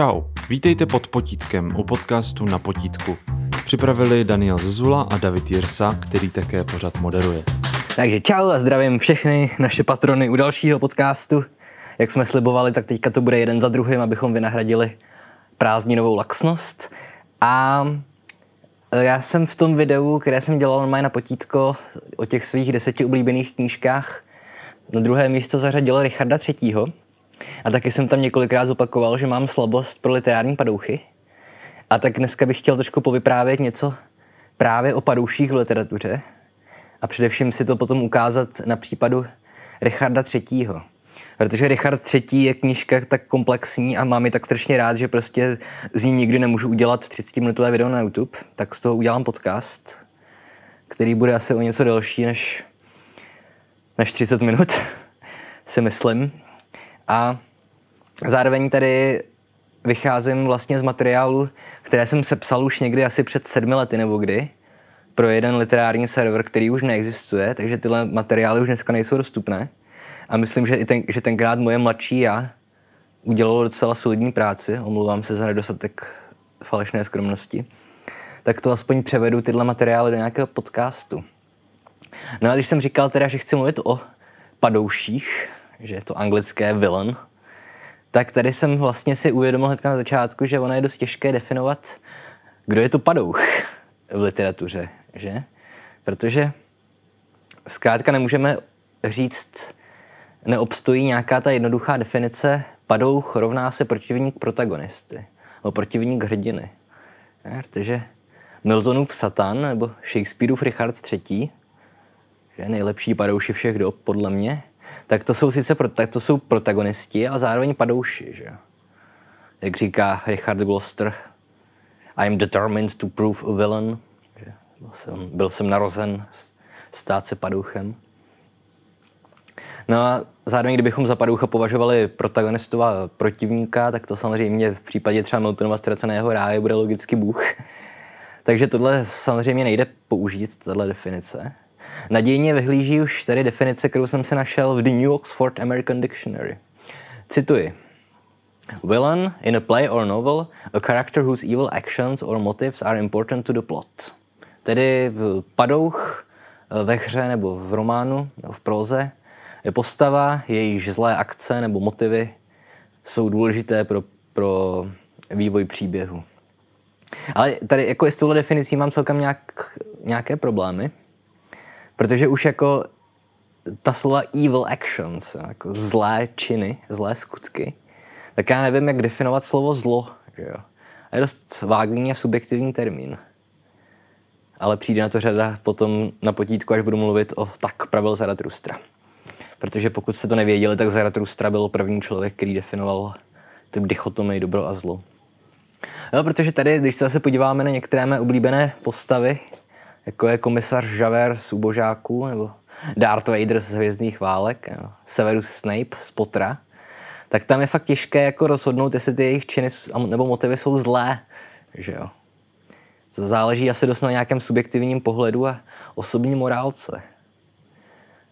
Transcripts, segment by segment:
Čau, vítejte pod potítkem u podcastu Na potítku. Připravili Daniel Zezula a David Jirsa, který také pořad moderuje. Takže čau a zdravím všechny naše patrony u dalšího podcastu. Jak jsme slibovali, tak teďka to bude jeden za druhým, abychom vynahradili prázdninovou laxnost. A e, já jsem v tom videu, které jsem dělal normálně na potítko o těch svých deseti oblíbených knížkách, na druhé místo zařadil Richarda třetího. A taky jsem tam několikrát zopakoval, že mám slabost pro literární padouchy. A tak dneska bych chtěl trošku povyprávět něco právě o padouších v literatuře. A především si to potom ukázat na případu Richarda III. Protože Richard III. je knížka tak komplexní a mám ji tak strašně rád, že prostě z ní nikdy nemůžu udělat 30-minutové video na YouTube, tak z toho udělám podcast, který bude asi o něco delší než, než 30 minut, si myslím. A zároveň tady vycházím vlastně z materiálu, které jsem sepsal už někdy asi před sedmi lety nebo kdy, pro jeden literární server, který už neexistuje, takže tyhle materiály už dneska nejsou dostupné. A myslím, že, i ten, že tenkrát moje mladší já udělalo docela solidní práci, omlouvám se za nedostatek falešné skromnosti, tak to aspoň převedu tyhle materiály do nějakého podcastu. No a když jsem říkal teda, že chci mluvit o padouších, že je to anglické villain, tak tady jsem vlastně si uvědomil hnedka na začátku, že ono je dost těžké definovat, kdo je to padouch v literatuře, že? Protože zkrátka nemůžeme říct, neobstojí nějaká ta jednoduchá definice padouch rovná se protivník protagonisty, nebo protivník hrdiny. Je, protože Miltonův Satan nebo Shakespeareův Richard III, že nejlepší padouši všech dob, podle mě, tak to jsou sice tak to jsou protagonisti, ale zároveň padouši, že Jak říká Richard Gloucester, I am determined to prove a villain. Že byl, jsem, byl jsem narozen stát se padouchem. No a zároveň, kdybychom za padoucha považovali protagonistu a protivníka, tak to samozřejmě v případě třeba Miltonova ztraceného ráje bude logicky Bůh. Takže tohle samozřejmě nejde použít, tahle definice. Nadějně vyhlíží už tady definice, kterou jsem si našel v The New Oxford American Dictionary. Cituji. Villain in a play or novel, a character whose evil actions or motives are important to the plot. Tedy padouch eh, ve hře nebo v románu nebo v proze je postava, jejíž zlé akce nebo motivy jsou důležité pro, pro vývoj příběhu. Ale tady jako s touhle definicí mám celkem nějak, nějaké problémy, Protože už jako ta slova evil actions, jako zlé činy, zlé skutky, tak já nevím, jak definovat slovo zlo. Že jo? A je dost vágní a subjektivní termín. Ale přijde na to řada potom na potítku, až budu mluvit o tak pravil Zaratustra. Protože pokud jste to nevěděli, tak Zaratustra byl první člověk, který definoval ty dichotomy dobro a zlo. No, protože tady, když se zase podíváme na některé mé oblíbené postavy, jako je komisař Javert z Ubožáků, nebo Darth Vader z Hvězdných válek, nebo Severus Snape z Potra, tak tam je fakt těžké jako rozhodnout, jestli ty jejich činy nebo motivy jsou zlé, že jo. To záleží asi dost na nějakém subjektivním pohledu a osobní morálce.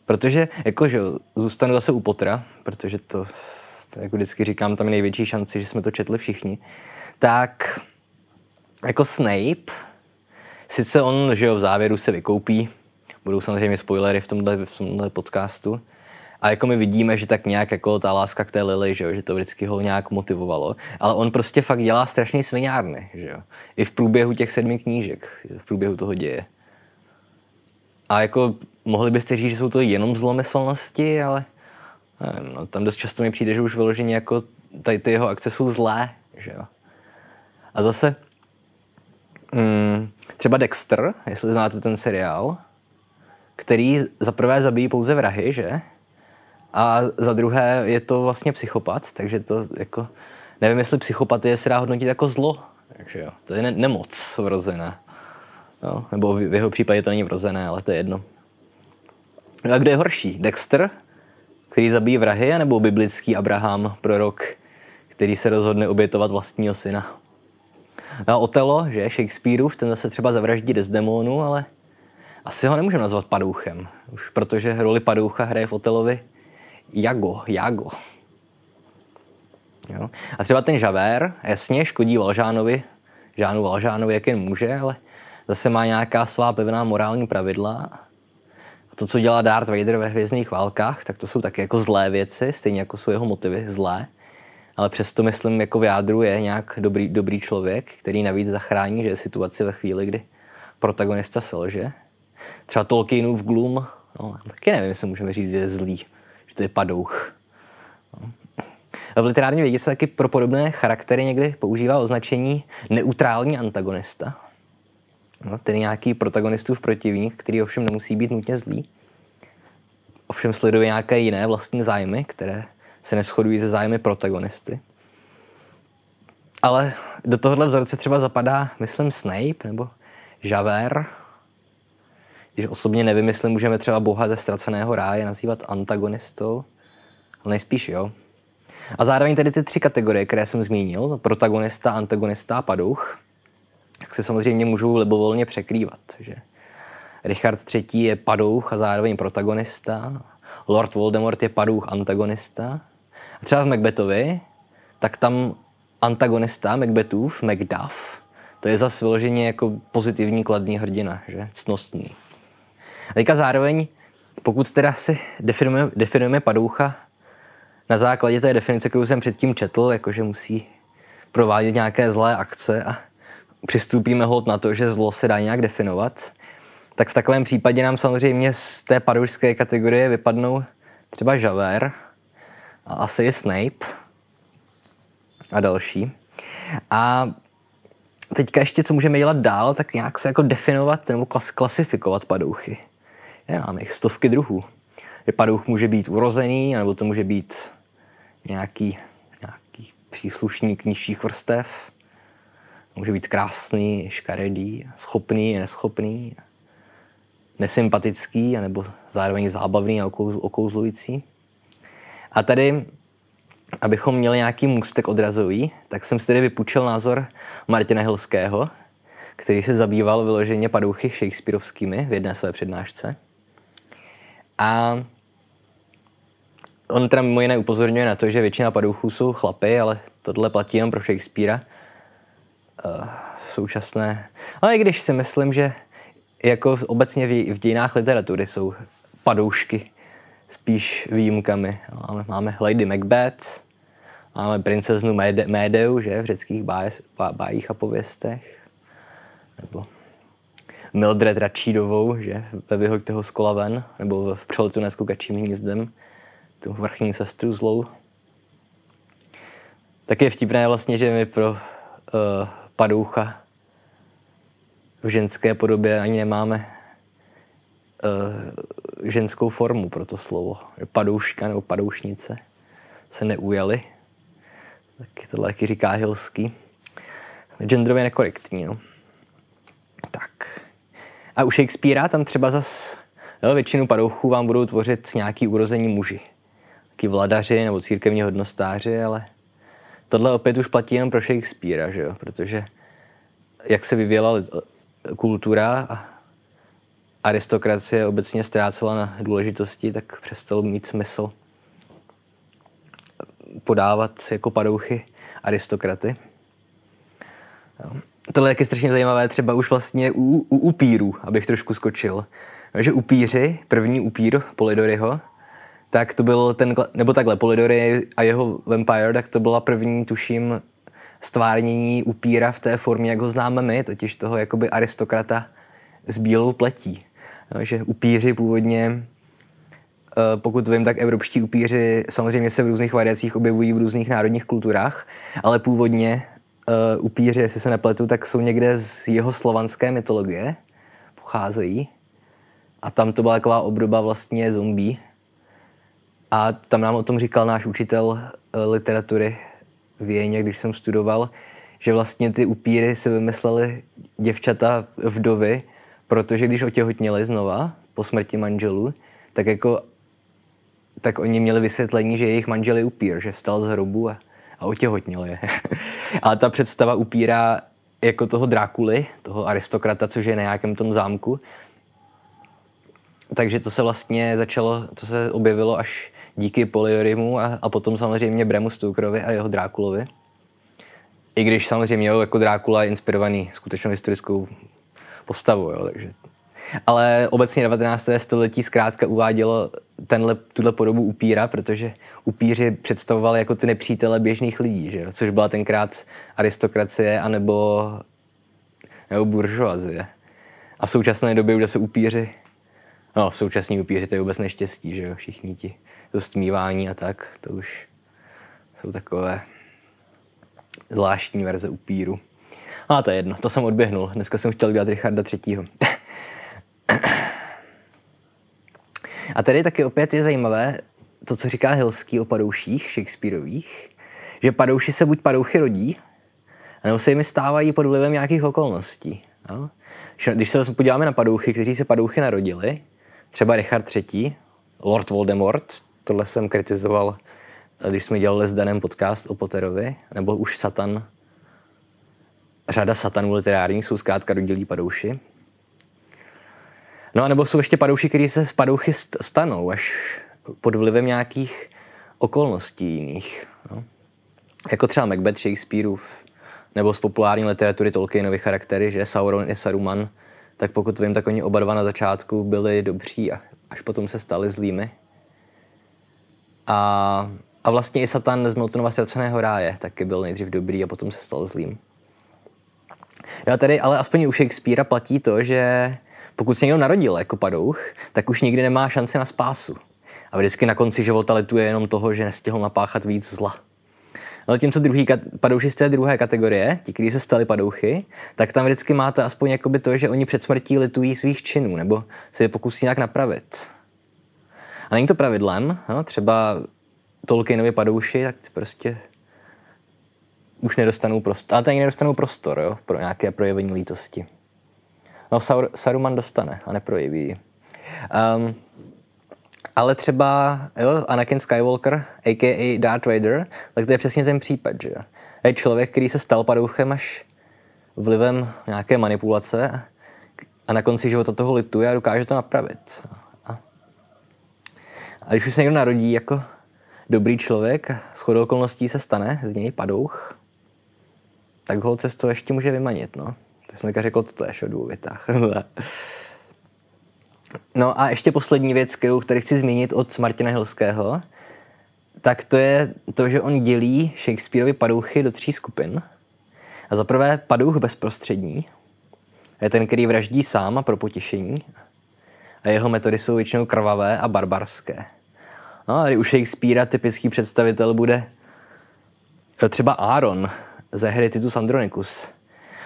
Protože, jakože zůstanu zase u Potra, protože to, to jako vždycky říkám, tam je největší šanci, že jsme to četli všichni, tak jako Snape Sice on, že jo, v závěru se vykoupí, budou samozřejmě spoilery v tomhle, v tomhle podcastu, a jako my vidíme, že tak nějak jako ta láska k té Lily, že, jo, že to vždycky ho nějak motivovalo. Ale on prostě fakt dělá strašný sviňárny, že jo. I v průběhu těch sedmi knížek, v průběhu toho děje. A jako mohli byste říct, že jsou to jenom zlomyslnosti, ale nevím, no, tam dost často mi přijde, že už vyloženě jako tady ty jeho akce jsou zlé, že jo. A zase mm, třeba Dexter, jestli znáte ten seriál, který za prvé zabíjí pouze vrahy, že? A za druhé je to vlastně psychopat, takže to jako, nevím, jestli psychopatie se dá hodnotit jako zlo, takže jo, to je ne- nemoc vrozená. No, nebo v, jeho případě to není vrozené, ale to je jedno. No a kdo je horší? Dexter, který zabíjí vrahy, nebo biblický Abraham, prorok, který se rozhodne obětovat vlastního syna? A Otelo, že Shakespeareův, ten zase třeba zavraždí Desdemonu, ale asi ho nemůžeme nazvat padouchem. Už protože roli padoucha hraje v Otelovi Jago, Jago. Jo? A třeba ten Žavér, jasně, škodí Valžánovi, Žánu Valžánovi, jak jen může, ale zase má nějaká svá pevná morální pravidla. A to, co dělá Darth Vader ve Hvězdných válkách, tak to jsou taky jako zlé věci, stejně jako jsou jeho motivy zlé. Ale přesto, myslím, jako v jádru je nějak dobrý, dobrý člověk, který navíc zachrání, že je situace ve chvíli, kdy protagonista selže. Třeba Tolkienův Gloom, no, taky nevím, jestli můžeme říct, že je zlý, že to je padouch. No. V literární vědě se taky pro podobné charaktery někdy používá označení neutrální antagonista. No, tedy nějaký protagonistův protivník, který ovšem nemusí být nutně zlý. Ovšem sleduje nějaké jiné vlastní zájmy, které se neschodují se zájmy protagonisty. Ale do tohohle vzorce třeba zapadá, myslím, Snape nebo Javert. Když osobně nevím, jestli můžeme třeba boha ze ztraceného ráje nazývat antagonistou, ale nejspíš jo. A zároveň tedy ty tři kategorie, které jsem zmínil, protagonista, antagonista a padouch, tak se samozřejmě můžou libovolně překrývat. Že Richard III. je padouch a zároveň protagonista, Lord Voldemort je padouch antagonista. Třeba v Macbethovi, tak tam antagonista Macbethův, Macduff, to je zase vyloženě jako pozitivní kladný hrdina, že? cnostný. A teďka zároveň, pokud teda si definujeme, definujeme padoucha na základě té definice, kterou jsem předtím četl, jakože musí provádět nějaké zlé akce a přistoupíme hod na to, že zlo se dá nějak definovat, tak v takovém případě nám samozřejmě z té padoušské kategorie vypadnou třeba Javert a asi Snape a další. A teďka ještě, co můžeme dělat dál, tak nějak se jako definovat nebo klas, klasifikovat padouchy. Je, máme jich stovky druhů. Je padouch může být urozený, nebo to může být nějaký, nějaký příslušník nižších vrstev. Může být krásný, škaredý, schopný, neschopný, nesympatický, nebo zároveň zábavný a okouzlující. A tady, abychom měli nějaký můstek odrazový, tak jsem si tedy vypůjčil názor Martina Hilského, který se zabýval vyloženě padouchy Shakespeareovskými v jedné své přednášce. A on teda mimo jiné upozorňuje na to, že většina padouchů jsou chlapy, ale tohle platí jenom pro Shakespearea. Uh, současné. Ale i když si myslím, že jako obecně v, v dějinách literatury jsou padoušky spíš výjimkami. Máme, máme Lady Macbeth, máme princeznu Médeu, že, v řeckých bájích, a pověstech. Nebo Mildred Račídovou, že, ve Vyhoďte ho z kola ven, nebo v přeletu nad kukačím hnízdem, tu vrchní sestru zlou. Tak je vtipné vlastně, že my pro uh, padoucha v ženské podobě ani nemáme ženskou formu pro to slovo. Padouška nebo padoušnice se neujaly. Tak tohle taky říká Hilský. Genderově nekorektní, no. Tak. A u Shakespearea tam třeba zas jo, většinu padouchů vám budou tvořit nějaký urození muži. Taky vladaři nebo církevní hodnostáři, ale tohle opět už platí jenom pro Shakespearea, že jo? protože jak se vyvíjela kultura a aristokracie obecně ztrácela na důležitosti, tak přestalo mít smysl podávat jako padouchy aristokraty. Tohle je strašně zajímavé třeba už vlastně u, u upírů, abych trošku skočil. Že upíři, první upír Polidoryho, tak to byl ten, nebo takhle, Polidory a jeho Vampire, tak to byla první, tuším, stvárnění upíra v té formě, jak ho známe my, totiž toho jakoby aristokrata s bílou pletí. No, že upíři původně, eh, pokud vím, tak evropští upíři samozřejmě se v různých variacích objevují v různých národních kulturách, ale původně uh, upíři, jestli se nepletu, tak jsou někde z jeho slovanské mytologie, pocházejí. A tam to byla taková obdoba vlastně zombí. A tam nám o tom říkal náš učitel literatury v Jeně, když jsem studoval, že vlastně ty upíry si vymysleli děvčata vdovy, protože když otěhotněli znova po smrti manželů, tak jako tak oni měli vysvětlení, že jejich manžel je upír, že vstal z hrobu a, a otěhotnil je. Ale ta představa upíra jako toho Drákuly, toho aristokrata, což je na nějakém tom zámku, takže to se vlastně začalo, to se objevilo až díky Poliorimu a, a potom samozřejmě Bremu Stokerovi a jeho Drákulovi. I když samozřejmě jako Drákula je inspirovaný skutečnou historickou postavou, jo, takže ale obecně 19. století zkrátka uvádělo tenhle, tuhle podobu upíra, protože upíři představovali jako ty nepřítele běžných lidí, že což byla tenkrát aristokracie anebo nebo buržoazie. A v současné době už se upíři, no v současní upíři to je vůbec neštěstí, že jo, všichni ti to stmívání a tak, to už jsou takové zvláštní verze upíru. A to je jedno, to jsem odběhnul. Dneska jsem chtěl dělat Richarda třetího. A tady taky opět je zajímavé to, co říká Hilský o padouších Shakespeareových, že padouši se buď padouchy rodí, nebo se jimi stávají pod vlivem nějakých okolností. No? Když se podíváme na padouchy, kteří se padouchy narodili, třeba Richard III., Lord Voldemort, tohle jsem kritizoval, když jsme dělali s Danem podcast o Potterovi, nebo už Satan, řada satanů literárních jsou zkrátka rodilí padouši. No a nebo jsou ještě padouši, kteří se z padouchy stanou až pod vlivem nějakých okolností jiných. No. Jako třeba Macbeth Shakespeareův, nebo z populární literatury Tolkienovy charaktery, že Sauron je Saruman, tak pokud vím, tak oni oba dva na začátku byli dobří a až potom se stali zlými. A, a vlastně i Satan z Miltonova ztraceného ráje taky byl nejdřív dobrý a potom se stal zlým. Já tady ale aspoň u Shakespearea platí to, že pokud se někdo narodil jako padouch, tak už nikdy nemá šanci na spásu. A vždycky na konci života letuje jenom toho, že nestihl napáchat víc zla. Tím, co druhý padouši z té druhé kategorie, ti, kteří se stali padouchy, tak tam vždycky máte aspoň jakoby to, že oni před smrtí litují svých činů, nebo se je pokusí nějak napravit. A není to pravidlem, no, třeba Tolkienovi padouši, tak prostě už nedostanou prostor. Ale ani nedostanou prostor jo, pro nějaké projevení lítosti. No, Saur, Saruman dostane a neprojeví um, ale třeba jo, Anakin Skywalker, a.k.a. Darth Vader, tak to je přesně ten případ, že jo. Je člověk, který se stal padouchem až vlivem nějaké manipulace a na konci života toho lituje a dokáže to napravit. A, a když už se někdo narodí jako dobrý člověk, shodou okolností se stane z něj padouch, tak ho cesto ještě může vymanit, no. Tak jsem řekl to tež o dvou větách. no a ještě poslední věc, kterou tady chci zmínit od Martina Hilského, tak to je to, že on dělí Shakespeareovi padouchy do tří skupin. A za prvé padouch bezprostřední, je ten, který vraždí sám a pro potěšení. A jeho metody jsou většinou krvavé a barbarské. No a u Shakespearea typický představitel bude třeba Aaron ze hry Titus Andronicus,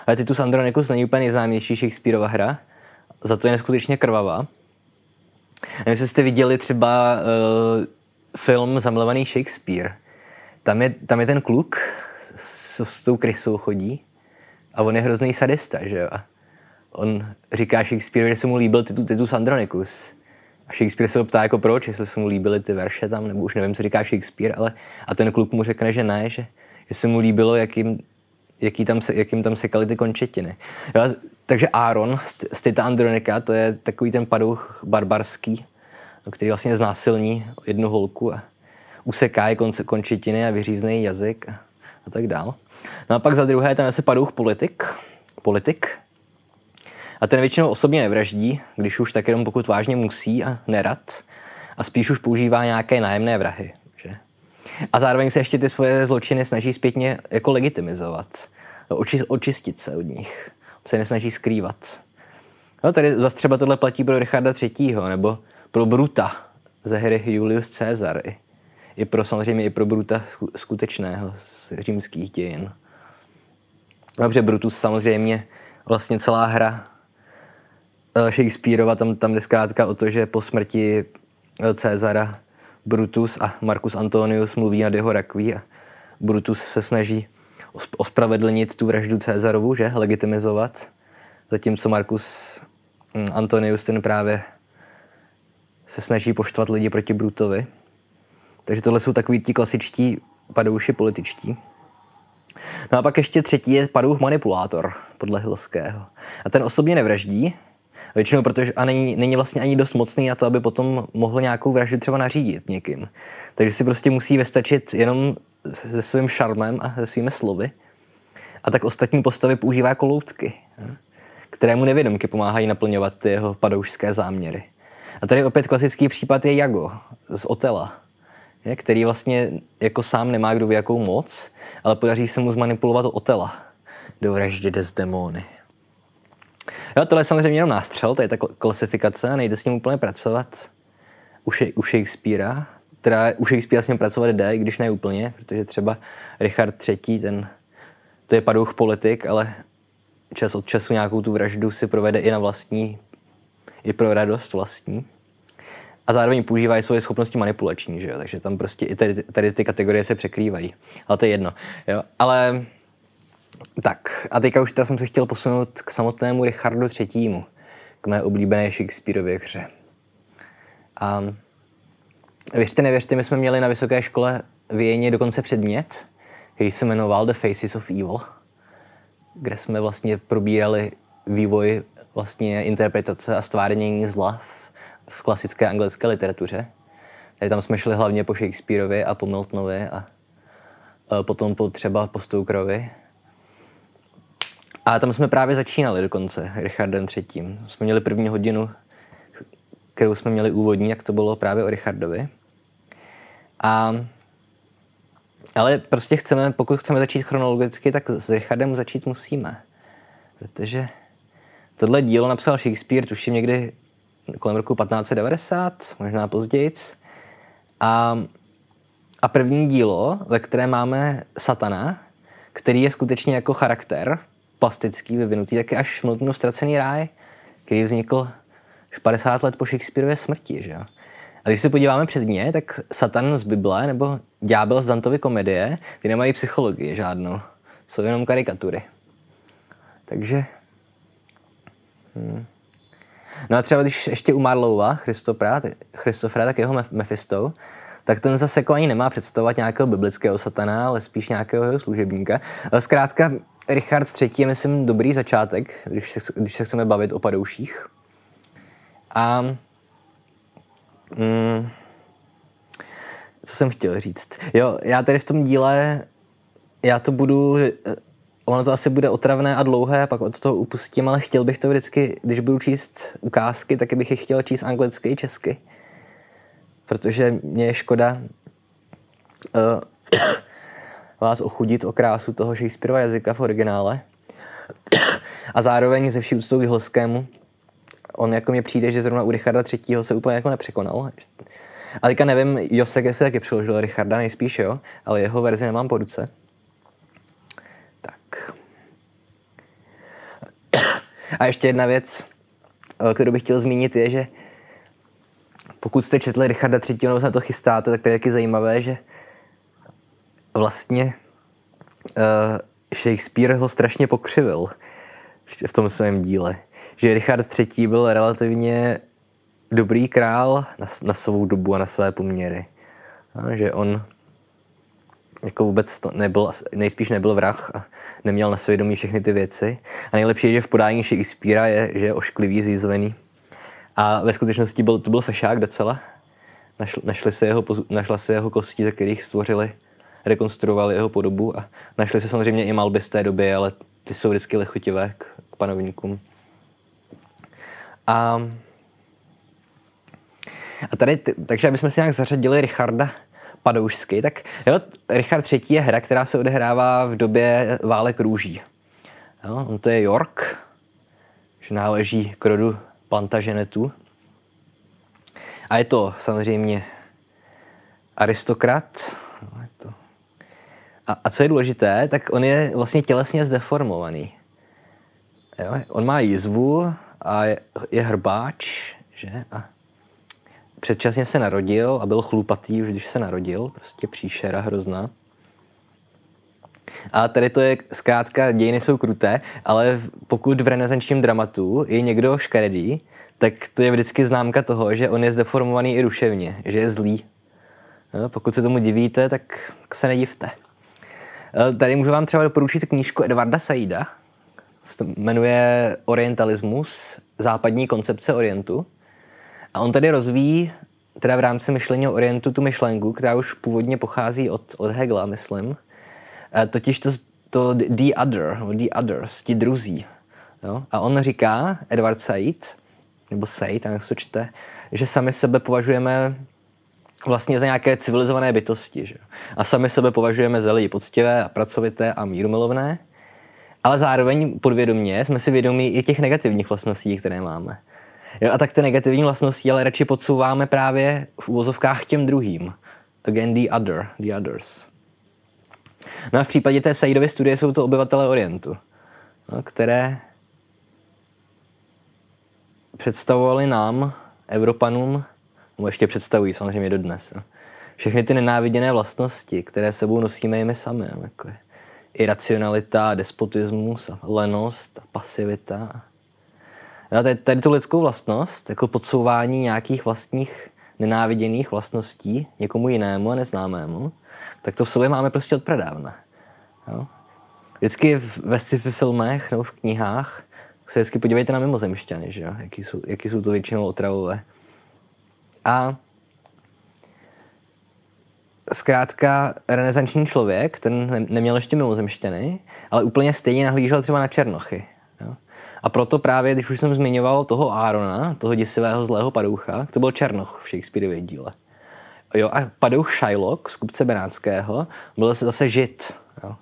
ale Titus Andronicus není úplně nejznámější Shakespeareova hra, za to je neskutečně krvavá. Nevím, jestli jste viděli třeba uh, film Zamilovaný Shakespeare. Tam je, tam je ten kluk s, s tou krysou chodí a on je hrozný sadista, že jo? A on říká Shakespeare, že se mu líbil Titus, Titus Andronicus. A Shakespeare se ho ptá jako proč, jestli se mu líbily ty verše tam, nebo už nevím, co říká Shakespeare, ale a ten kluk mu řekne, že ne, že, se mu líbilo, jak jim jaký tam, se, jakým tam sekaly ty končetiny. Jo, takže Aaron z Tita Andronika, to je takový ten padouch barbarský, který vlastně znásilní jednu holku a useká je konce, končetiny a vyřízne jazyk a, a tak dál. No a pak za druhé je se padouch politik, politik, a ten většinou osobně nevraždí, když už tak jenom pokud vážně musí a nerad, a spíš už používá nějaké nájemné vrahy. A zároveň se ještě ty svoje zločiny snaží zpětně jako legitimizovat. Oči, očistit se od nich. Se nesnaží skrývat. No, tady zase třeba tohle platí pro Richarda III. nebo pro Bruta ze hry Julius Caesar. I, i pro samozřejmě i pro Bruta skutečného z římských dějin. Dobře, Brutus samozřejmě vlastně celá hra eh, Shakespeareova, tam, tam jde zkrátka o to, že po smrti eh, Cezara Brutus a Marcus Antonius mluví nad jeho rakví a Brutus se snaží ospravedlnit tu vraždu Cezarovu, že? Legitimizovat. Zatímco Marcus hm, Antonius ten právě se snaží poštvat lidi proti Brutovi. Takže tohle jsou takový ti klasičtí padouši političtí. No a pak ještě třetí je padouch manipulátor, podle Hilského. A ten osobně nevraždí, Většinou, protože a není, není vlastně ani dost mocný na to, aby potom mohl nějakou vraždu třeba nařídit někým. Takže si prostě musí vestačit jenom se svým šarmem a se svými slovy. A tak ostatní postavy používá jako loutky, které mu nevědomky pomáhají naplňovat ty jeho padoušské záměry. A tady opět klasický případ je Jago z Otela, který vlastně jako sám nemá kdo jakou moc, ale podaří se mu zmanipulovat Otela do vraždy Desdemony. Jo, tohle je samozřejmě jenom nástřel, to je ta klasifikace nejde s ním úplně pracovat u, u Shakespearea. Teda u Shakespearea s ním pracovat jde, když ne úplně, protože třeba Richard III, ten, to je padouch politik, ale čas od času nějakou tu vraždu si provede i na vlastní, i pro radost vlastní. A zároveň používá i svoje schopnosti manipulační, že jo? takže tam prostě i tady, tady ty kategorie se překrývají. Ale to je jedno. Jo? Ale tak, a teďka už teda jsem se chtěl posunout k samotnému Richardu III., k mé oblíbené Shakespeareově hře. A věřte, nevěřte, my jsme měli na vysoké škole v Jejně dokonce předmět, který se jmenoval The Faces of Evil, kde jsme vlastně probírali vývoj vlastně interpretace a stvárnění zla v, klasické anglické literatuře. Tady tam jsme šli hlavně po Shakespeareovi a po Miltonovi a, a potom po třeba po Stokerovi a tam jsme právě začínali dokonce, Richardem III. Jsme měli první hodinu, kterou jsme měli úvodní, jak to bylo právě o Richardovi. A, ale prostě chceme, pokud chceme začít chronologicky, tak s Richardem začít musíme. Protože tohle dílo napsal Shakespeare, tuším někdy kolem roku 1590, možná později. A, a první dílo, ve kterém máme Satana, který je skutečně jako charakter, plastický, vyvinutý, tak je až Miltonův ztracený ráj, který vznikl 50 let po Shakespeareově smrti. Že? A když se podíváme předně, tak Satan z Bible nebo Ďábel z Dantovy komedie, ty nemají psychologii žádnou. Jsou jenom karikatury. Takže... Hmm. No a třeba když ještě u Marlova, Christofra, tak jeho Mephisto, tak ten zase jako ani nemá představovat nějakého biblického satana, ale spíš nějakého jeho služebníka. Zkrátka, Richard III. je, myslím, dobrý začátek, když se, když se chceme bavit o padouších. A mm, co jsem chtěl říct? Jo, já tady v tom díle, já to budu, ono to asi bude otravné a dlouhé, pak od toho upustím, ale chtěl bych to vždycky, když budu číst ukázky, tak bych je chtěl číst anglicky i česky protože mě je škoda uh, vás ochudit o krásu toho Shakespeareova jazyka v originále. A zároveň ze vší úctou Jihlskému, on jako mě přijde, že zrovna u Richarda III. se úplně jako nepřekonal. A teďka nevím, Josek se taky přeložil Richarda, nejspíš jo, ale jeho verzi nemám po ruce. Tak. A ještě jedna věc, kterou bych chtěl zmínit, je, že pokud jste četli Richarda III. nebo se na to chystáte, tak to je taky zajímavé, že vlastně uh, Shakespeare ho strašně pokřivil v tom svém díle. Že Richard III. byl relativně dobrý král na, na svou dobu a na své poměry. No, že on jako vůbec to nebyl, nejspíš nebyl vrah a neměl na svědomí všechny ty věci. A nejlepší je, že v podání Shakespearea je, že je ošklivý, zízvený. A ve skutečnosti byl, to byl fešák docela. Našl, našli se jeho, našla se jeho kosti, ze kterých stvořili, rekonstruovali jeho podobu a našli se samozřejmě i malby z té doby, ale ty jsou vždycky lechutivé k, panovníkům. A, a tady, takže abychom si nějak zařadili Richarda Padoušsky, tak jo, Richard III. je hra, která se odehrává v době válek růží. Jo, on to je York, že náleží k rodu Plantagenetu. A je to samozřejmě aristokrat. A, a co je důležité, tak on je vlastně tělesně zdeformovaný. Jo? On má jizvu a je, je hrbáč, že? A předčasně se narodil a byl chlupatý už, když se narodil, prostě příšera hrozná. A tady to je zkrátka, dějiny jsou kruté, ale pokud v renesančním dramatu je někdo škaredý, tak to je vždycky známka toho, že on je zdeformovaný i ruševně, že je zlý. No, pokud se tomu divíte, tak se nedivte. Eh, tady můžu vám třeba doporučit knížku Edvarda Saida, jmenuje Orientalismus, západní koncepce Orientu. A on tady rozvíjí teda v rámci myšlení o Orientu tu myšlenku, která už původně pochází od, od Hegla, myslím. E, totiž to, to the other, the others, ti druzí. Jo? A on říká, Edward Said, nebo Said, jak se čte, že sami sebe považujeme vlastně za nějaké civilizované bytosti. Že? A sami sebe považujeme za lidi poctivé a pracovité a mírumilovné, ale zároveň podvědomně jsme si vědomí i těch negativních vlastností, které máme. Jo, a tak ty negativní vlastnosti ale radši podsouváme právě v úvozovkách těm druhým. Again the other, the others. No a v případě té Saidovy studie jsou to obyvatele Orientu, no, které představovali nám, Evropanům, nebo ještě představují samozřejmě dodnes, no, všechny ty nenáviděné vlastnosti, které sebou nosíme i my sami. No, jako je iracionalita, despotismus, lenost, pasivita. A tady, tady tu lidskou vlastnost, jako podsouvání nějakých vlastních nenáviděných vlastností někomu jinému a neznámému, tak to v sobě máme prostě od pradávna. Jo? Vždycky ve sci-fi filmech nebo v knihách se vždycky podívejte na mimozemšťany, že jo? Jaký, jsou, jaký jsou to většinou otravové. A zkrátka renesanční člověk, ten neměl ještě mimozemšťany, ale úplně stejně nahlížel třeba na Černochy. Jo? A proto právě, když už jsem zmiňoval toho Árona, toho děsivého zlého padoucha, to byl Černoch v Shakespeareově díle. Jo, a padouch Shylock z kupce Benátského byl zase, zase žid. Jo.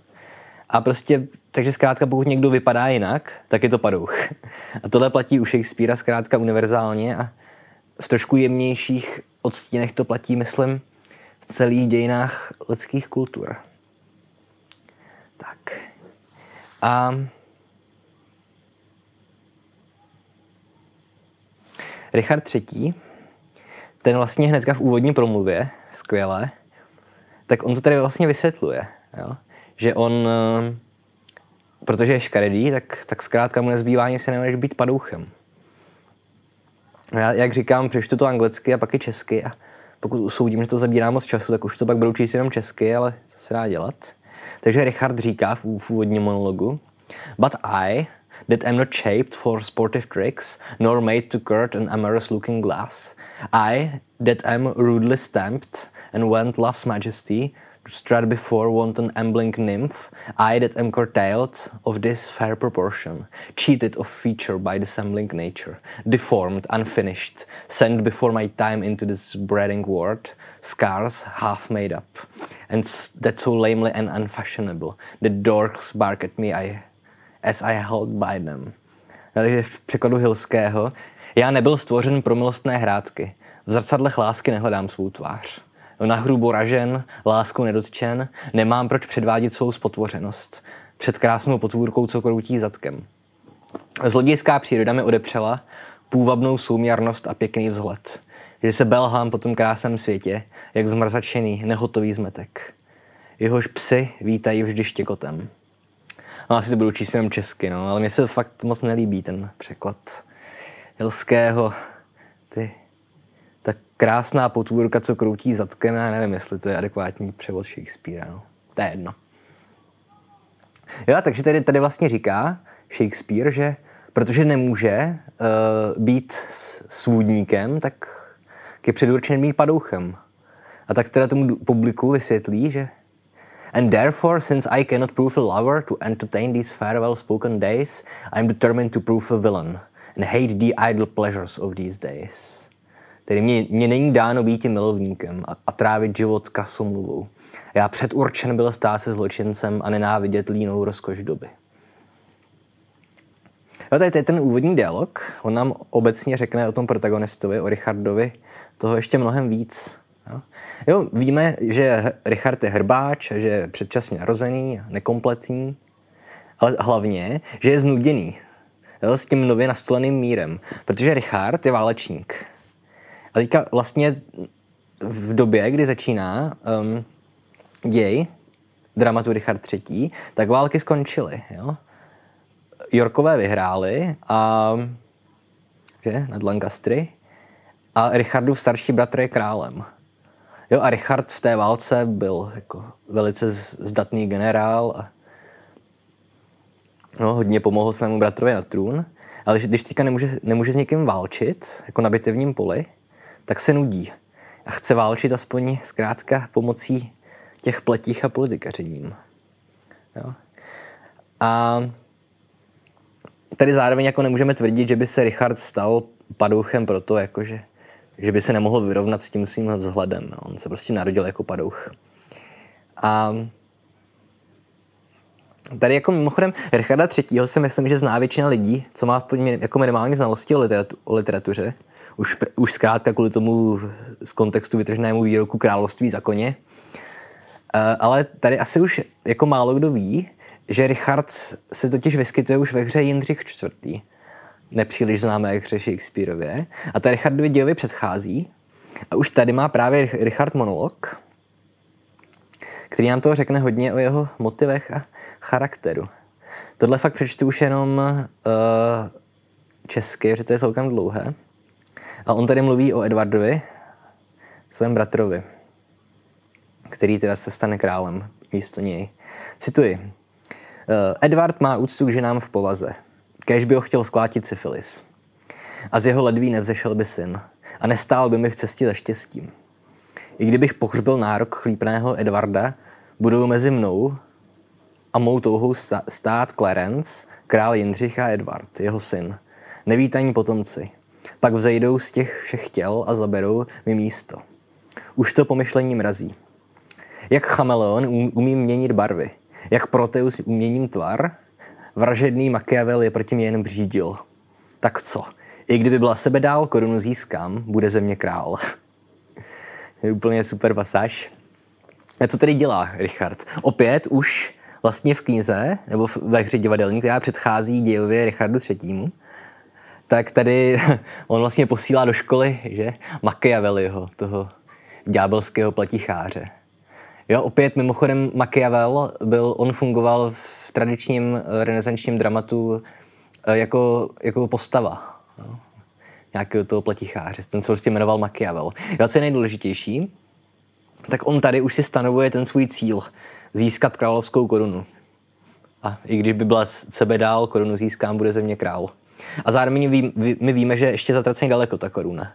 A prostě, takže zkrátka pokud někdo vypadá jinak, tak je to padouch. A tohle platí u Shakespearea zkrátka univerzálně a v trošku jemnějších odstínech to platí, myslím, v celých dějinách lidských kultur. Tak. A Richard III ten vlastně hnedka v úvodní promluvě, skvěle, tak on to tady vlastně vysvětluje, jo? že on, eh, protože je škaredý, tak, tak zkrátka mu nezbývá nic jiného, než být padouchem. Já, jak říkám, přečtu to anglicky a pak i česky a pokud usoudím, že to zabírá moc času, tak už to pak budu číst jenom česky, ale co se dá dělat. Takže Richard říká v, v úvodním monologu, But I, that am not shaped for sportive tricks, nor made to court an amorous looking glass. I, that am rudely stamped, and want love's majesty, to strut before wanton ambling nymph, I that am curtailed of this fair proportion, cheated of feature by dissembling nature, deformed, unfinished, sent before my time into this breeding world, scars half made up, and that so lamely and unfashionable, the dorks bark at me I as I held by them. V překladu Hilského, já nebyl stvořen pro milostné hrádky. V zrcadlech lásky nehledám svou tvář. Na hrubo ražen, láskou nedotčen, nemám proč předvádět svou spotvořenost. Před krásnou potvůrkou, co kroutí zadkem. Zlodějská příroda mi odepřela půvabnou souměrnost a pěkný vzhled. Že se belhám po tom krásném světě, jak zmrzačený, nehotový zmetek. Jehož psy vítají vždy štěkotem. No, asi to budu číst jenom česky, no, ale mně se fakt moc nelíbí ten překlad Hilského. Ty, ta krásná potvůrka, co kroutí zadkem, já nevím, jestli to je adekvátní převod Shakespearea, no. To je jedno. Jo, takže tady, tady vlastně říká Shakespeare, že protože nemůže uh, být svůdníkem, tak je předurčen být padouchem. A tak teda tomu publiku vysvětlí, že And therefore, since I cannot prove a lover to entertain these farewell spoken days, I am determined to prove a villain and hate the idle pleasures of these days. Tedy mě, mě není dáno být milovníkem a, a trávit život kasomluvou. Já předurčen byl stát se zločincem a nenávidět línou rozkoš doby. No, tady je ten úvodní dialog. On nám obecně řekne o tom protagonistovi, o Richardovi, toho ještě mnohem víc. Jo? jo, víme, že Richard je hrbáč, že je předčasně narozený, nekompletní, ale hlavně, že je znuděný jo, s tím nově nastoleným mírem, protože Richard je válečník. A teďka vlastně v době, kdy začíná um, děj dramatu Richard III., tak války skončily. Jo? Yorkové vyhráli a že, nad Lancastry a Richardův starší bratr je králem. Jo, a Richard v té válce byl jako velice zdatný generál a no, hodně pomohl svému bratrovi na trůn, ale když teďka nemůže, nemůže s někým válčit, jako na bitevním poli, tak se nudí. A chce válčit aspoň zkrátka pomocí těch pletích a politikařením. Jo. A tady zároveň jako nemůžeme tvrdit, že by se Richard stal padouchem proto, jakože, že by se nemohl vyrovnat s tím svým vzhledem. Jo. On se prostě narodil jako padouch. A Tady jako mimochodem Richarda III. si myslím, že zná většina lidí, co má jako minimální znalosti o, literatu, o literatuře. Už, už zkrátka kvůli tomu z kontextu vytrženému výroku království za koně. Uh, ale tady asi už jako málo kdo ví, že Richard se totiž vyskytuje už ve hře Jindřich IV. Nepříliš známé hře Shakespeareově. A ta Richardovi dějovi předchází. A už tady má právě Richard monolog, který nám toho řekne hodně o jeho motivech a charakteru. Tohle fakt přečtu už jenom uh, česky, že to je celkem dlouhé. A on tady mluví o Edwardovi, svém bratrovi, který teda se stane králem místo něj. Cituji. Uh, Edward má úctu k ženám v povaze. Kež by ho chtěl sklátit syfilis. A z jeho ledví nevzešel by syn. A nestál by mi v cestě za štěstím. I kdybych pohřbil nárok chlípného Edvarda, budou mezi mnou a mou touhou stát Clarence, král Jindřich a Edward, jeho syn, nevítaní potomci. Pak vzejdou z těch všech těl a zaberou mi místo. Už to pomyšlení mrazí. Jak chameleon umí měnit barvy, jak Proteus uměním tvar, vražedný Machiavel je proti mě jen břídil. Tak co? I kdyby byla sebe dál, korunu získám, bude země král. je úplně super pasáž. A co tedy dělá Richard? Opět už vlastně v knize, nebo ve hře divadelní, která předchází dějově Richardu III., tak tady on vlastně posílá do školy, že, Machiavelliho, toho ďábelského platicháře. Jo, opět mimochodem Machiavel byl, on fungoval v tradičním eh, renesančním dramatu eh, jako, jako postava. Jo. Nějakého toho platicháře. Ten se prostě jmenoval Machiavel. Jo, co je nejdůležitější, tak on tady už si stanovuje ten svůj cíl získat královskou korunu. A i když by byla sebe dál, korunu získám, bude země král. A zároveň my víme, že ještě zatraceně daleko ta koruna.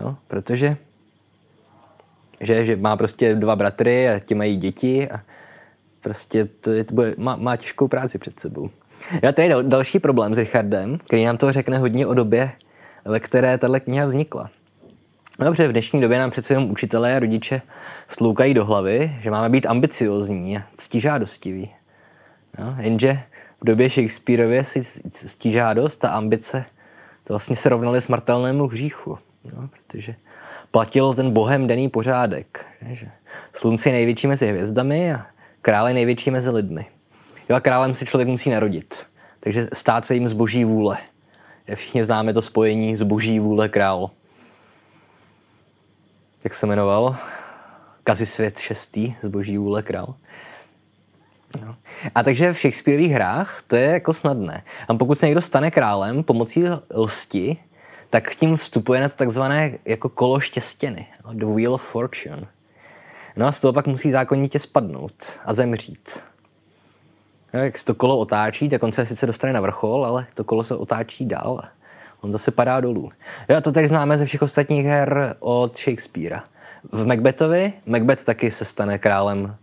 Jo? Protože že, že má prostě dva bratry a ti mají děti a prostě to, je, to bude, má, má těžkou práci před sebou. Já tady dal, další problém s Richardem, který nám to řekne hodně o době, ve které tahle kniha vznikla. Dobře, v dnešní době nám přece jenom učitelé a rodiče stloukají do hlavy, že máme být ambiciozní a ctižádostiví. No, jenže době Shakespeareově si ctižádost a ambice to vlastně se rovnaly smrtelnému hříchu. No, protože platil ten bohem daný pořádek. Že slunce je největší mezi hvězdami a král je největší mezi lidmi. Jo a králem se člověk musí narodit. Takže stát se jim z boží vůle. Všichni známe to spojení z boží vůle král jak se jmenoval, Kazisvět šestý z boží vůle král. No. A takže v Shakespeareových hrách to je jako snadné. A pokud se někdo stane králem pomocí lsti, tak tím vstupuje na to takzvané jako kolo štěstěny, the wheel of fortune. No a z toho pak musí zákonitě spadnout a zemřít. No, jak se to kolo otáčí, tak on se sice dostane na vrchol, ale to kolo se otáčí dál On zase padá dolů. Jo, to teď známe ze všech ostatních her od Shakespearea. V Macbethovi, Macbeth taky se stane králem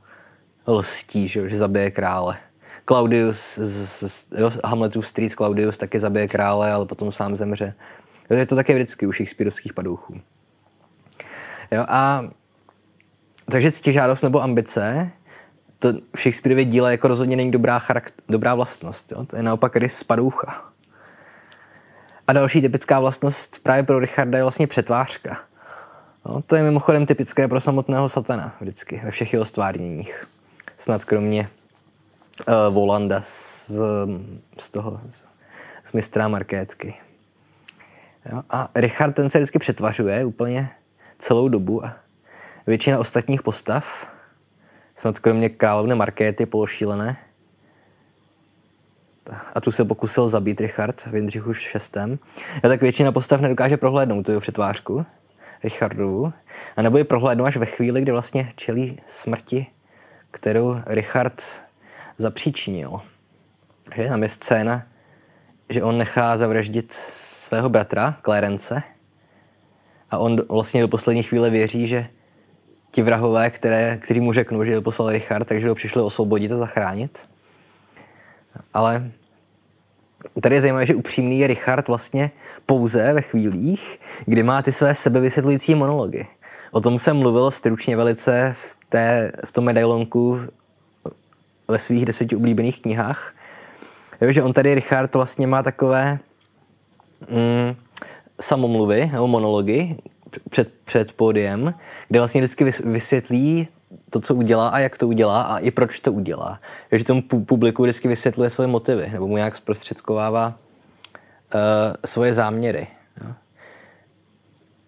lstí, že, že zabije krále. Claudius, z, z, jo, Hamletův strýc Claudius taky zabije krále, ale potom sám zemře. Je to také vždycky u Shakespeareovských padouchů. Jo, a takže ctižádost nebo ambice, to v Shakespeareově díle jako rozhodně není dobrá, charakt, dobrá vlastnost. Jo? To je naopak rys padoucha. A další typická vlastnost právě pro Richarda je vlastně přetvářka. No, to je mimochodem typické pro samotného satana vždycky, ve všech jeho stvárněních. Snad kromě uh, Volanda z, z toho, z, z mistra Markétky. Jo? A Richard ten se vždycky přetvařuje úplně celou dobu a většina ostatních postav, snad kromě královny Markéty pološílené, a tu se pokusil zabít Richard v Jindřichu VI. A tak většina postav nedokáže prohlédnout tu jeho přetvářku Richardu, a nebo ji prohlédnou až ve chvíli, kdy vlastně čelí smrti, kterou Richard zapříčinil. že tam je scéna, že on nechá zavraždit svého bratra, Clarence, a on vlastně do poslední chvíle věří, že ti vrahové, které, který mu řeknou, že ho poslal Richard, takže ho přišli osvobodit a zachránit. Ale tady je zajímavé, že upřímný je Richard vlastně pouze ve chvílích, kdy má ty své sebevysvětlující monology. O tom jsem mluvil stručně velice v, té, v tom medailonku ve svých deseti oblíbených knihách. Jo, že on tady, Richard, vlastně má takové mm, samomluvy nebo monology před, před pódiem, kde vlastně vždycky vysvětlí to, co udělá a jak to udělá a i proč to udělá. Takže tomu publiku vždycky vysvětluje svoje motivy nebo mu nějak zprostředkovává uh, svoje záměry.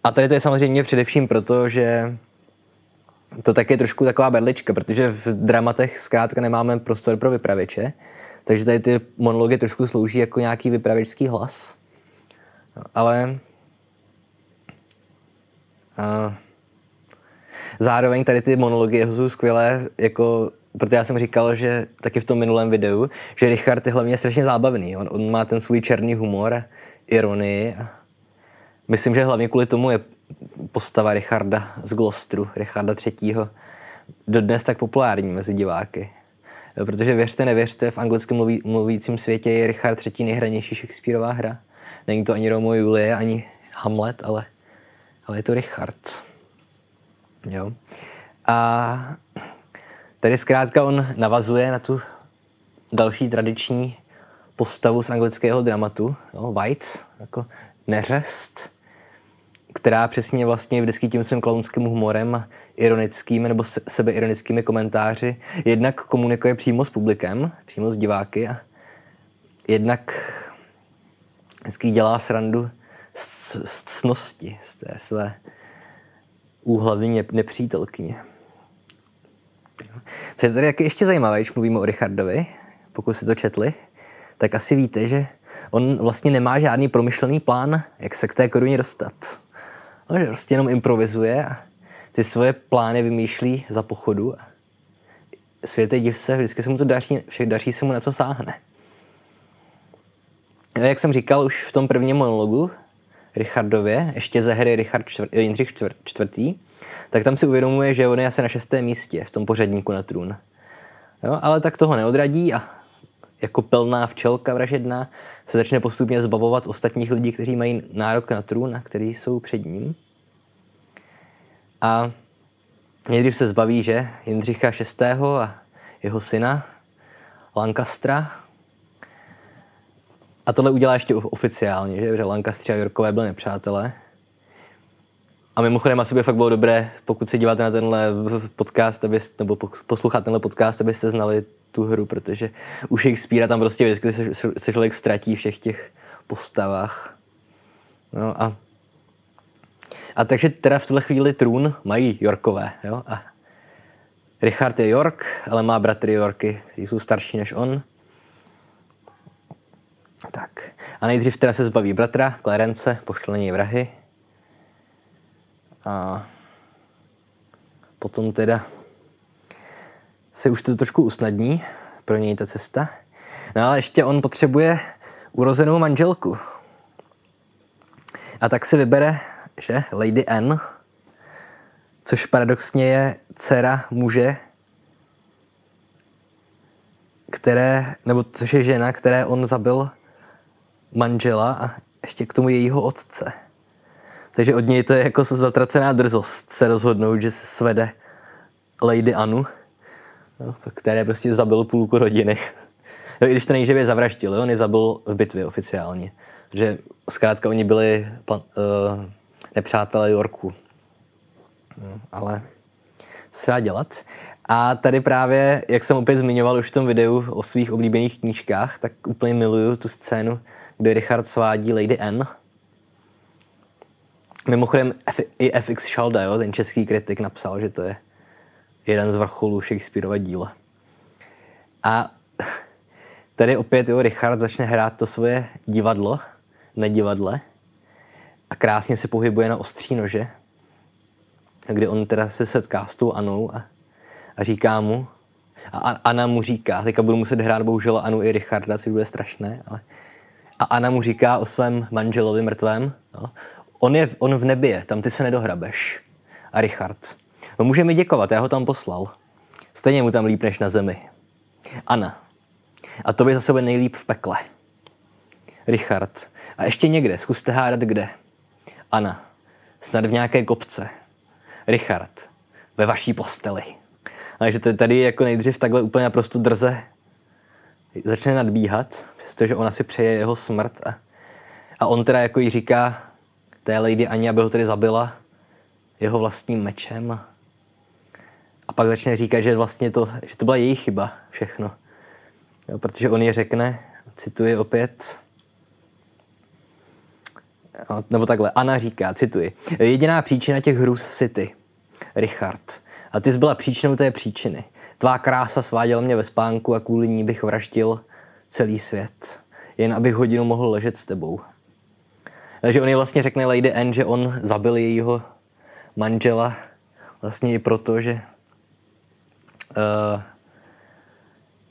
A tady to je samozřejmě především proto, že to tak je trošku taková berlička, protože v dramatech zkrátka nemáme prostor pro vypravěče, takže tady ty monology trošku slouží jako nějaký vypravěčský hlas. Ale a zároveň tady ty monology jsou skvělé, jako, protože já jsem říkal, že taky v tom minulém videu, že Richard je hlavně strašně zábavný. On, on má ten svůj černý humor, ironii. A myslím, že hlavně kvůli tomu je postava Richarda z Glostru, Richarda III. dodnes tak populární mezi diváky. Protože věřte, nevěřte, v anglickém mluví, mluvícím světě je Richard III. nejhranější Shakespeareová hra. Není to ani Romeo Julie, ani Hamlet, ale, ale je to Richard. Jo. A tady zkrátka on navazuje na tu další tradiční postavu z anglického dramatu, jo, Weitz, jako neřest, která přesně vlastně vždycky tím svým klaunským humorem, ironickými nebo sebeironickými komentáři jednak komunikuje přímo s publikem, přímo s diváky a jednak vždycky dělá srandu z, z cnosti, z té své úhlavní nepřítelkyně. Co je tady ještě zajímavé, když mluvíme o Richardovi, pokud si to četli, tak asi víte, že on vlastně nemá žádný promyšlený plán, jak se k té koruně dostat. No, že prostě jenom improvizuje a ty svoje plány vymýšlí za pochodu. Světe div se, vždycky se mu to daří, všech daří se mu na co sáhne. Jak jsem říkal už v tom prvním monologu, Richardově, ještě ze hry Richard čtvr, Jindřich čtvr, čtvrtý, tak tam si uvědomuje, že on je asi na šestém místě v tom pořadníku na trůn. Jo, ale tak toho neodradí a jako pelná včelka vražedná se začne postupně zbavovat ostatních lidí, kteří mají nárok na trůn a kteří jsou před ním. A nejdřív se zbaví, že Jindřicha VI. a jeho syna Lancastra, a tohle udělá ještě oficiálně, že, že Lancastři a Yorkové byli nepřátelé. A mimochodem asi by fakt bylo dobré, pokud se díváte na tenhle podcast, abyste, nebo posloucháte tenhle podcast, abyste znali tu hru, protože u Shakespearea tam prostě vždycky se, se člověk ztratí všech těch postavách. No a, a takže teda v tuhle chvíli trůn mají Yorkové, jo? A Richard je York, ale má bratry Yorky, kteří jsou starší než on. Tak. A nejdřív teda se zbaví bratra, Clarence, pošle na něj vrahy. A potom teda se už to trošku usnadní pro něj ta cesta. No ale ještě on potřebuje urozenou manželku. A tak si vybere, že Lady Anne, což paradoxně je dcera muže, které, nebo což je žena, které on zabil manžela a ještě k tomu jejího otce. Takže od něj to je jako zatracená drzost se rozhodnout, že se svede Lady Anu, které prostě zabil půlku rodiny. No, I když to je zavraždil, on je zabil v bitvě oficiálně. Že zkrátka oni byli plan, uh, nepřátelé Yorku. No, ale co se dá dělat? A tady právě, jak jsem opět zmiňoval už v tom videu o svých oblíbených knížkách, tak úplně miluju tu scénu, kde Richard svádí Lady N. Mimochodem i FX Schalda, jo, ten český kritik, napsal, že to je jeden z vrcholů Shakespeareova díla. A tady opět jo, Richard začne hrát to svoje divadlo na divadle a krásně se pohybuje na ostří nože, kdy on teda se setká s tou Anou a, a říká mu, A Anna mu říká, teďka budu muset hrát bohužel Anu i Richarda, což bude strašné, ale... A Anna mu říká o svém manželovi mrtvém, no, on, je, on v nebi je, tam ty se nedohrabeš. A Richard, no může mi děkovat, já ho tam poslal. Stejně mu tam líp než na zemi. Anna, a to by zase bude nejlíp v pekle. Richard, a ještě někde, zkuste hádat kde. Anna, snad v nějaké kopce. Richard, ve vaší posteli. Takže tady jako nejdřív takhle úplně naprosto drze začne nadbíhat, přestože ona si přeje jeho smrt a, a on teda jako jí říká té lady Ani, aby ho tedy zabila jeho vlastním mečem a, pak začne říkat, že vlastně to, že to byla její chyba všechno. Jo, protože on je řekne, cituji opět, nebo takhle, Anna říká, cituji, jediná příčina těch hrůz si ty, Richard. A ty jsi byla příčinou té příčiny. Tvá krása sváděla mě ve spánku a kvůli ní bych vraždil celý svět. Jen abych hodinu mohl ležet s tebou. Takže on je vlastně řekne Lady N, že on zabil jejího manžela vlastně i proto, že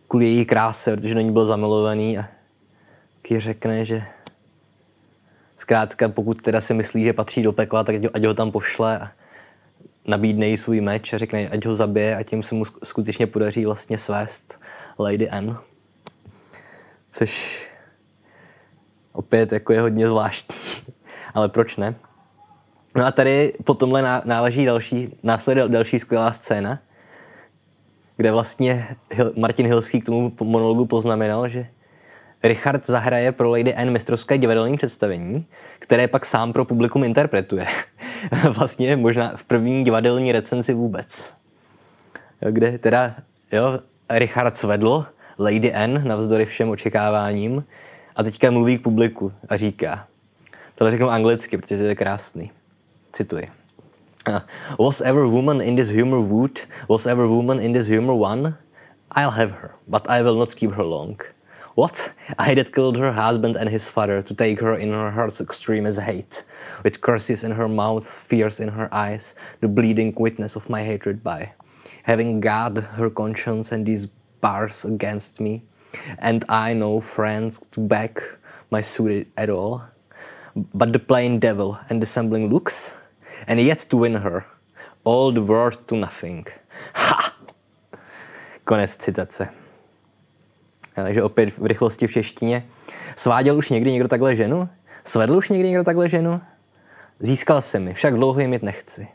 kvůli její kráse, protože na ní byl zamilovaný a taky řekne, že zkrátka pokud teda si myslí, že patří do pekla, tak ať ho tam pošle a nabídne jí svůj meč a řekne, ať ho zabije a tím se mu skutečně podaří vlastně svést Lady N. Což opět jako je hodně zvláštní, ale proč ne? No a tady po tomhle náleží další, následuje další skvělá scéna, kde vlastně Martin Hilský k tomu monologu poznamenal, že Richard zahraje pro Lady N mistrovské divadelní představení, které pak sám pro publikum interpretuje. vlastně možná v první divadelní recenzi vůbec. Kde teda jo, Richard svedl Lady N navzdory všem očekáváním a teďka mluví k publiku a říká, tohle řeknu anglicky, protože to je krásný. Cituji. Uh, was ever woman in this humor wood? Was ever woman in this humor won? I'll have her, but I will not keep her long. What? I that killed her husband and his father to take her in her heart's extremest hate, with curses in her mouth, fears in her eyes, the bleeding witness of my hatred by. Having God, her conscience, and these bars against me, and I no friends to back my suit at all, but the plain devil and dissembling looks, and yet to win her, all the world to nothing. Ha! Konec citace. Takže opět v rychlosti v češtině. Sváděl už někdy někdo takhle ženu? Svedl už někdy někdo takhle ženu? Získal jsem mi, však dlouho ji mít nechci.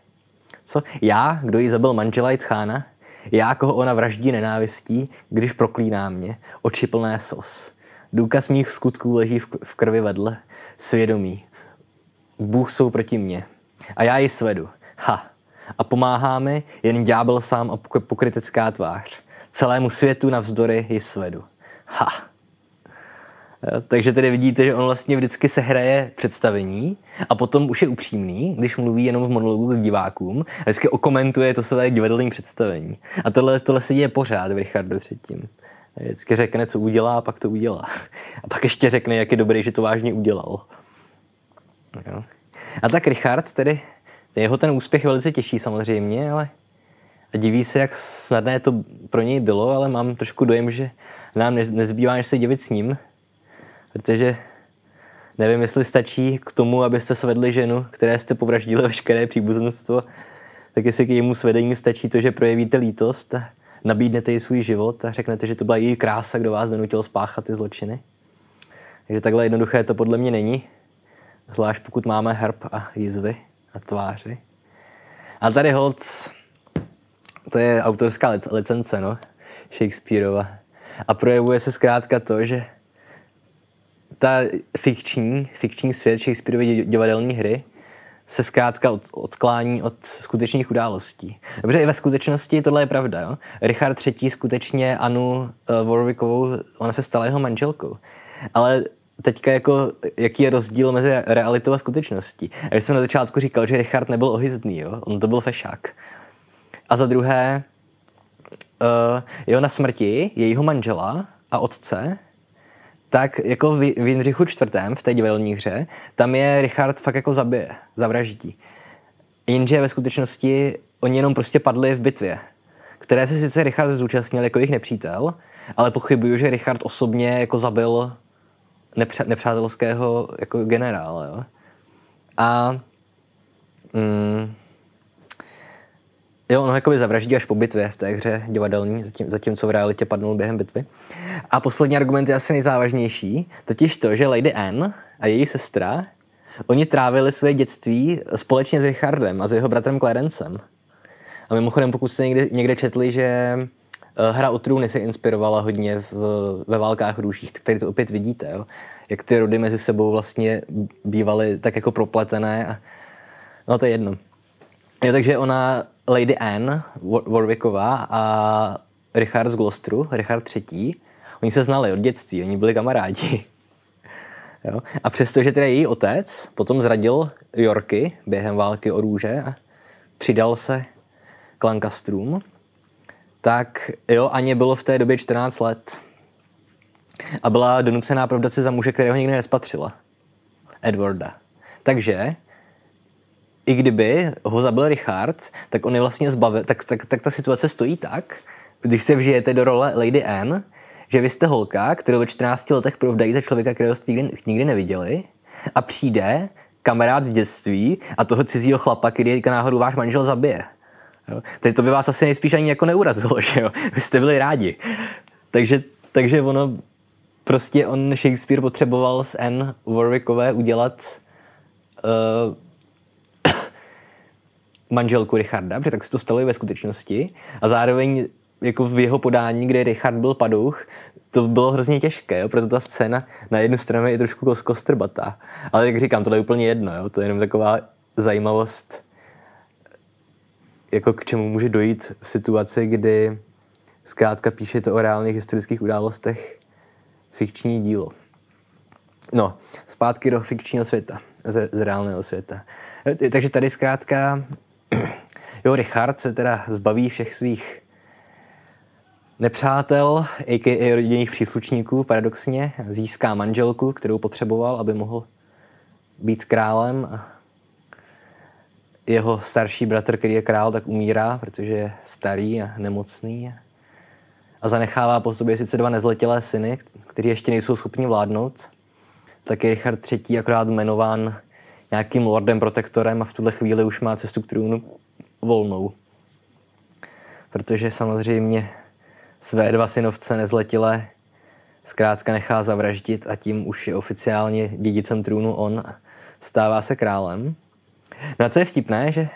Co? Já, kdo jí zabil manžela i tchána? Já, koho ona vraždí nenávistí, když proklíná mě, oči plné sos. Důkaz mých skutků leží v krvi vedle, svědomí. Bůh jsou proti mně. A já ji svedu. Ha. A pomáhá mi jen ďábel sám a pokrytecká tvář. Celému světu navzdory ji svedu. Ha. Takže tady vidíte, že on vlastně vždycky se hraje představení a potom už je upřímný, když mluví jenom v monologu k divákům a vždycky okomentuje to své divadelní představení. A tohle, tohle se děje pořád v Richardu třetím. Vždycky řekne, co udělá, a pak to udělá. A pak ještě řekne, jak je dobrý, že to vážně udělal. Jo. A tak Richard tedy, jeho ten úspěch velice těší samozřejmě, ale a diví se, jak snadné to pro něj bylo, ale mám trošku dojem, že nám nezbývá, než se divit s ním, protože nevím, jestli stačí k tomu, abyste svedli ženu, které jste povraždili veškeré příbuzenstvo, tak jestli k jejímu svedení stačí to, že projevíte lítost a nabídnete jí svůj život a řeknete, že to byla její krása, kdo vás donutil spáchat ty zločiny. Takže takhle jednoduché to podle mě není, zvlášť pokud máme herb a jizvy a tváři. A tady Holc, to je autorská licence, no, Shakespeareova. A projevuje se zkrátka to, že ta fikční, fikční svět Shakespeareovy divadelní hry se zkrátka od, odklání od skutečných událostí. Dobře, i ve skutečnosti tohle je pravda. Jo? Richard III. skutečně Anu uh, Warwickovou, ona se stala jeho manželkou. Ale teďka jako, jaký je rozdíl mezi realitou a skutečností. Já jsem na začátku říkal, že Richard nebyl ohyzdný, jo? on to byl fešák. A za druhé, uh, jeho na smrti jejího manžela a otce, tak jako v, v Jindřichu čtvrtém, v té divadelní hře, tam je Richard fakt jako zabije, zavraždí. Jenže ve skutečnosti oni jenom prostě padli v bitvě, které se sice Richard zúčastnil jako jejich nepřítel, ale pochybuju, že Richard osobně jako zabil nepře- nepřátelského jako generála. Jo? A mm, Jo, ono jakoby zavraždí až po bitvě v té hře divadelní, zatím, zatímco v realitě padnul během bitvy. A poslední argument je asi nejzávažnější, totiž to, že Lady Anne a její sestra, oni trávili své dětství společně s Richardem a s jeho bratrem Clarencem. A mimochodem, pokud jste někde, někde četli, že hra o trůny se inspirovala hodně v, ve válkách růžích, tak tady to opět vidíte, jo? jak ty rody mezi sebou vlastně bývaly tak jako propletené. A, no to je jedno. Jo, takže ona, Lady Anne Warwicková a Richard z Gloucesteru, Richard III., oni se znali od dětství, oni byli kamarádi. Jo? A přestože tedy její otec potom zradil Yorky během války o růže a přidal se k Lancastrům, tak jo, Aně bylo v té době 14 let a byla donucená provdat se za muže, kterého nikdy nespatřila. Edwarda. Takže i kdyby ho zabil Richard, tak on je vlastně zbavil, tak, tak, tak ta situace stojí tak, když se vžijete do role Lady Anne, že vy jste holka, kterou ve 14 letech provdají za člověka, kterého jste nikdy, nikdy neviděli a přijde kamarád z dětství a toho cizího chlapa, který náhodou váš manžel zabije. Jo? Tedy to by vás asi nejspíš ani jako neurazilo, že jo? Vy jste byli rádi. Takže, takže ono, prostě on Shakespeare potřeboval z Anne Warwickové udělat uh, manželku Richarda, protože tak se to stalo i ve skutečnosti. A zároveň jako v jeho podání, kde Richard byl padouch, to bylo hrozně těžké, jo? proto ta scéna na jednu stranu je trošku kostrbatá. Ale jak říkám, to je úplně jedno, jo? to je jenom taková zajímavost, jako k čemu může dojít v situaci, kdy zkrátka píšete o reálných historických událostech fikční dílo. No, zpátky do fikčního světa, z, z reálného světa. Takže tady zkrátka, jo, Richard se teda zbaví všech svých nepřátel, a.k.a. rodinných příslušníků, paradoxně, získá manželku, kterou potřeboval, aby mohl být králem. Jeho starší bratr, který je král, tak umírá, protože je starý a nemocný. A zanechává po sobě sice dva nezletilé syny, kteří ještě nejsou schopni vládnout. Tak je Richard III. akorát jmenován nějakým lordem protektorem a v tuhle chvíli už má cestu k trůnu volnou. Protože samozřejmě své dva synovce nezletilé zkrátka nechá zavraždit a tím už je oficiálně dědicem trůnu on stává se králem. No a co je vtipné, že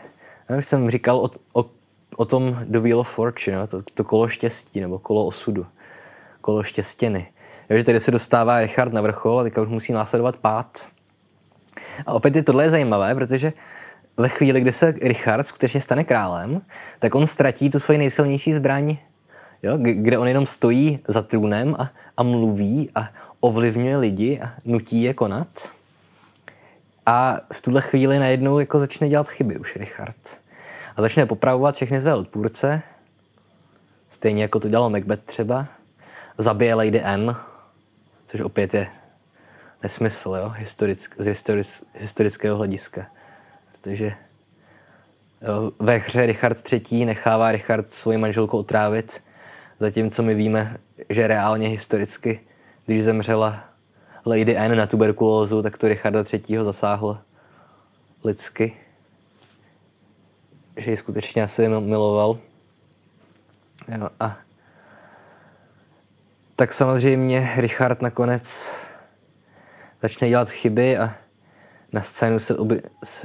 já už jsem říkal o, o, o tom The Wheel of Fortune, no, to, to kolo štěstí nebo kolo osudu, kolo štěstěny. Takže tady se dostává Richard na vrchol a teďka už musí následovat pád. A opět je tohle zajímavé, protože ve chvíli, kdy se Richard skutečně stane králem, tak on ztratí tu svoji nejsilnější zbraň jo, kde on jenom stojí za trůnem a, a mluví a ovlivňuje lidi a nutí je konat. A v tuhle chvíli najednou jako začne dělat chyby už Richard. A začne popravovat všechny své odpůrce, stejně jako to dělal Macbeth třeba. Zabije Lady Anne, což opět je nesmysl jo, historick, z historic, historického hlediska. Protože jo, ve hře Richard III. nechává Richard svoji manželku otrávit Zatímco my víme, že reálně historicky, když zemřela Lady Anne na tuberkulózu, tak to Richarda III. zasáhlo lidsky. Že ji skutečně asi miloval. Jo, a tak samozřejmě Richard nakonec začne dělat chyby a na, scénu se obje,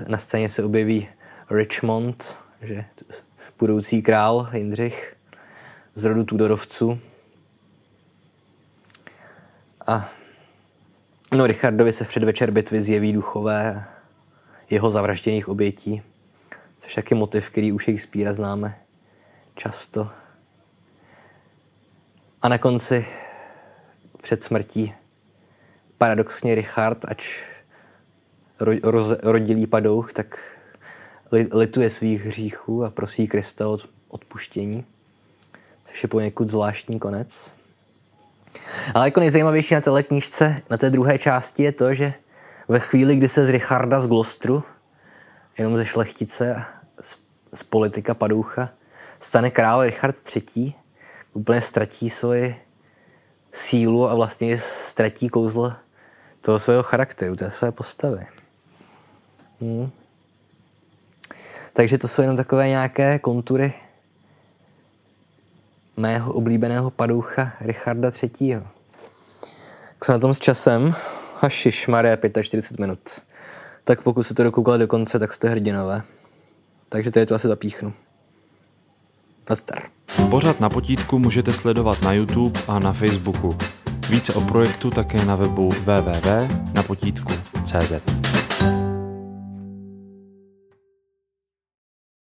na scéně se objeví Richmond, že budoucí král Jindřich z rodu Tudorovců. A no, Richardovi se v předvečer bitvy zjeví duchové jeho zavražděných obětí, což je taky motiv, který u Shakespearea známe často. A na konci před smrtí paradoxně Richard, ač roz, rodilý padouch, tak lituje svých hříchů a prosí Krista o odpuštění což je poněkud zvláštní konec. Ale jako nejzajímavější na téhle knížce, na té druhé části je to, že ve chvíli, kdy se z Richarda z Glostru, jenom ze šlechtice, z, z politika padoucha, stane král Richard III, úplně ztratí svoji sílu a vlastně ztratí kouzlo toho svého charakteru, té své postavy. Hmm. Takže to jsou jenom takové nějaké kontury mého oblíbeného padoucha Richarda III. Jak jsem na tom s časem, hašiš, Maria, 45 minut. Tak pokud se to dokoukali do konce, tak jste hrdinové. Takže tady to asi zapíchnu. Nazdar. Pořád na potítku můžete sledovat na YouTube a na Facebooku. Více o projektu také na webu www.napotítku.cz.